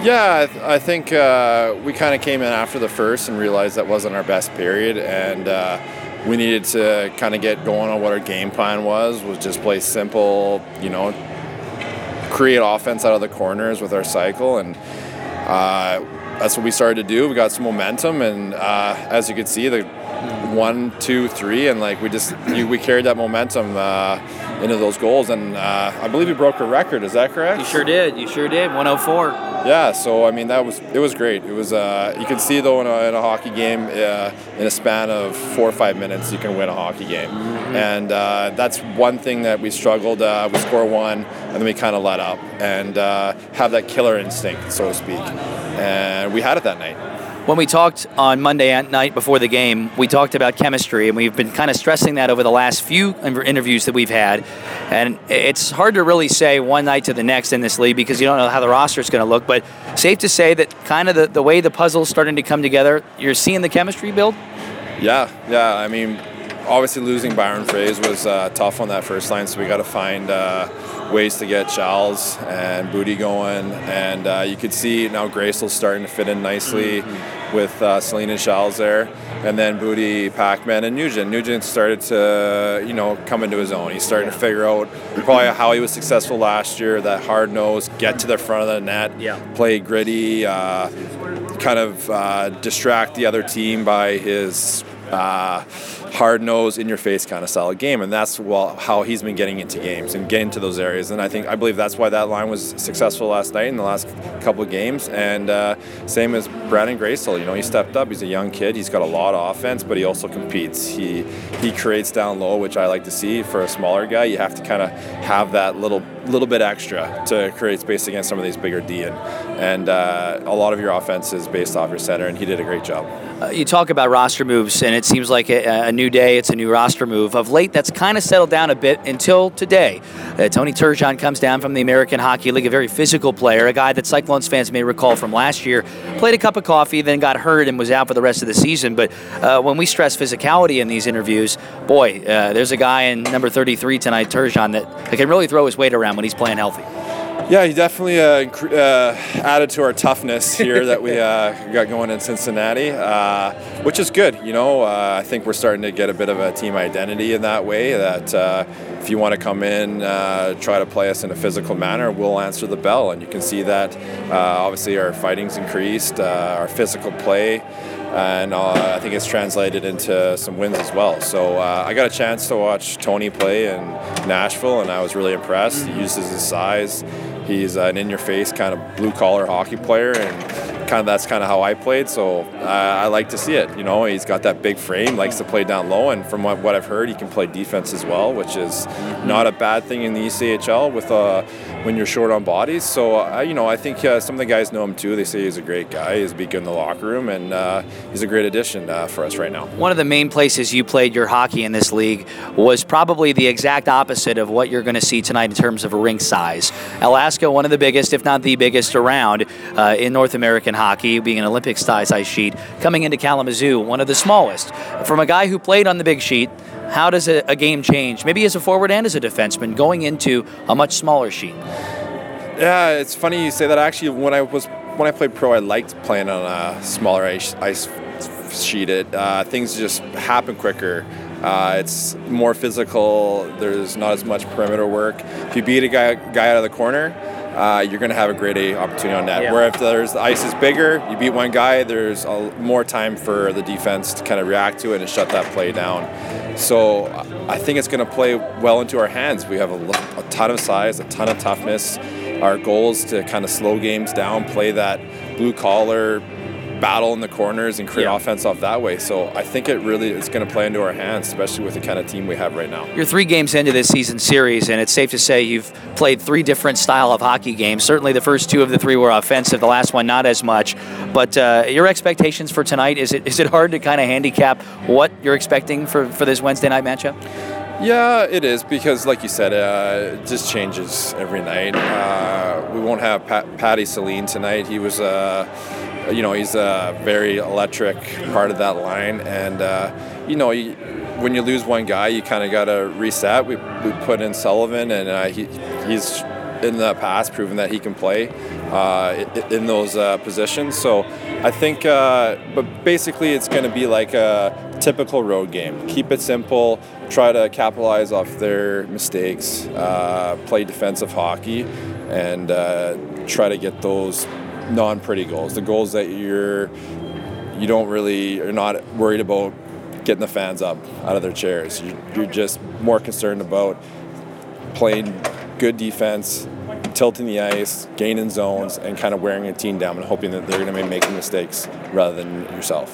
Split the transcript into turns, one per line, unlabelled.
Yeah, I, th- I think uh, we kind of came in after the first and realized that wasn't our best period, and uh, we needed to kind of get going on what our game plan was. Was just play simple, you know, create offense out of the corners with our cycle, and uh, that's what we started to do. We got some momentum, and uh, as you can see, the one, two, three, and like we just we carried that momentum uh, into those goals, and uh, I believe we broke a record. Is that correct?
You sure did. You sure did. 104.
Yeah, so I mean that was it was great. It was uh, you can see though in a, in a hockey game uh, in a span of four or five minutes you can win a hockey game, mm-hmm. and uh, that's one thing that we struggled. Uh, we score one and then we kind of let up and uh, have that killer instinct, so to speak, and we had it that night
when we talked on Monday night before the game, we talked about chemistry, and we've been kind of stressing that over the last few interviews that we've had. And it's hard to really say one night to the next in this league because you don't know how the roster is going to look. But safe to say that kind of the, the way the puzzle's starting to come together, you're seeing the chemistry build?
Yeah, yeah. I mean, obviously losing Byron Froese was uh, tough on that first line, so we got to find uh, ways to get Charles and Booty going. And uh, you could see now Gracel's starting to fit in nicely. Mm-hmm with uh, Selena Shawls there, and then Booty, Pacman, and Nugent. Nugent started to, you know, come into his own. He's starting to figure out probably how he was successful last year. That hard nose, get to the front of the net,
yeah.
play gritty, uh, kind of uh, distract the other team by his uh, hard nosed, in your face kind of solid game, and that's well how he's been getting into games and getting to those areas. And I think I believe that's why that line was successful last night in the last couple of games. And uh, same as Brandon Gracel, you know, he stepped up. He's a young kid. He's got a lot of offense, but he also competes. He he creates down low, which I like to see for a smaller guy. You have to kind of have that little little bit extra to create space against some of these bigger D and and uh, a lot of your offense is based off your center, and he did a great job.
Uh, you talk about roster moves, and it seems like a, a, new day. It's a new roster move. Of late, that's kind of settled down a bit until today. Uh, Tony Turgeon comes down from the American Hockey League, a very physical player, a guy that Cyclones fans may recall from last year. Played a cup of coffee, then got hurt and was out for the rest of the season. But uh, when we stress physicality in these interviews, boy, uh, there's a guy in number 33 tonight, Turgeon, that, that can really throw his weight around when he's playing healthy.
Yeah, he definitely uh, uh, added to our toughness here that we uh, got going in Cincinnati, uh, which is good. You know, uh, I think we're starting to get a bit of a team identity in that way. That uh, if you want to come in, try to play us in a physical manner, we'll answer the bell. And you can see that obviously our fighting's increased, our physical play and uh, I think it's translated into some wins as well. So uh, I got a chance to watch Tony play in Nashville, and I was really impressed. He uses his size. He's an in-your-face kind of blue-collar hockey player, and kind of that's kind of how I played. So I, I like to see it. You know, he's got that big frame, likes to play down low, and from what, what I've heard, he can play defense as well, which is not a bad thing in the ECHL with uh, when you're short on bodies. So uh, you know, I think uh, some of the guys know him too. They say he's a great guy. He's good in the locker room, and uh, he's a great addition uh, for us right now.
One of the main places you played your hockey in this league was probably the exact opposite of what you're going to see tonight in terms of rink size. Alaska, one of the biggest, if not the biggest, around uh, in North American hockey, being an Olympic size ice sheet, coming into Kalamazoo, one of the smallest. From a guy who played on the big sheet, how does a, a game change, maybe as a forward and as a defenseman, going into a much smaller sheet?
Yeah, it's funny you say that. Actually, when I was when I played pro, I liked playing on a smaller ice, ice sheet. It uh, things just happen quicker. Uh, it's more physical. There's not as much perimeter work. If you beat a guy guy out of the corner, uh, you're going to have a great A opportunity on that. Yeah. Where if there's the ice is bigger, you beat one guy, there's a, more time for the defense to kind of react to it and shut that play down. So I think it's going to play well into our hands. We have a, a ton of size, a ton of toughness. Our goal is to kind of slow games down, play that blue collar battle in the corners and create yeah. offense off that way. So I think it really is going to play into our hands, especially with the kind of team we have right now.
You're three games into this season series, and it's safe to say you've played three different style of hockey games. Certainly, the first two of the three were offensive. The last one not as much. But uh, your expectations for tonight is it is it hard to kind of handicap what you're expecting for for this Wednesday night matchup?
Yeah, it is because, like you said, uh, it just changes every night. Uh, we won't have Pat, Patty Celine tonight. He was. Uh, you know, he's a very electric part of that line. And, uh, you know, when you lose one guy, you kind of got to reset. We, we put in Sullivan, and uh, he, he's in the past proven that he can play uh, in those uh, positions. So I think, uh, but basically, it's going to be like a typical road game. Keep it simple. Try to capitalize off their mistakes. Uh, play defensive hockey, and try to get those non-pretty goals. The goals that you're you don't really are not worried about getting the fans up out of their chairs. You're just more concerned about playing good defense, tilting the ice, gaining zones, and kind of wearing a team down and hoping that they're going to be making mistakes rather than yourself.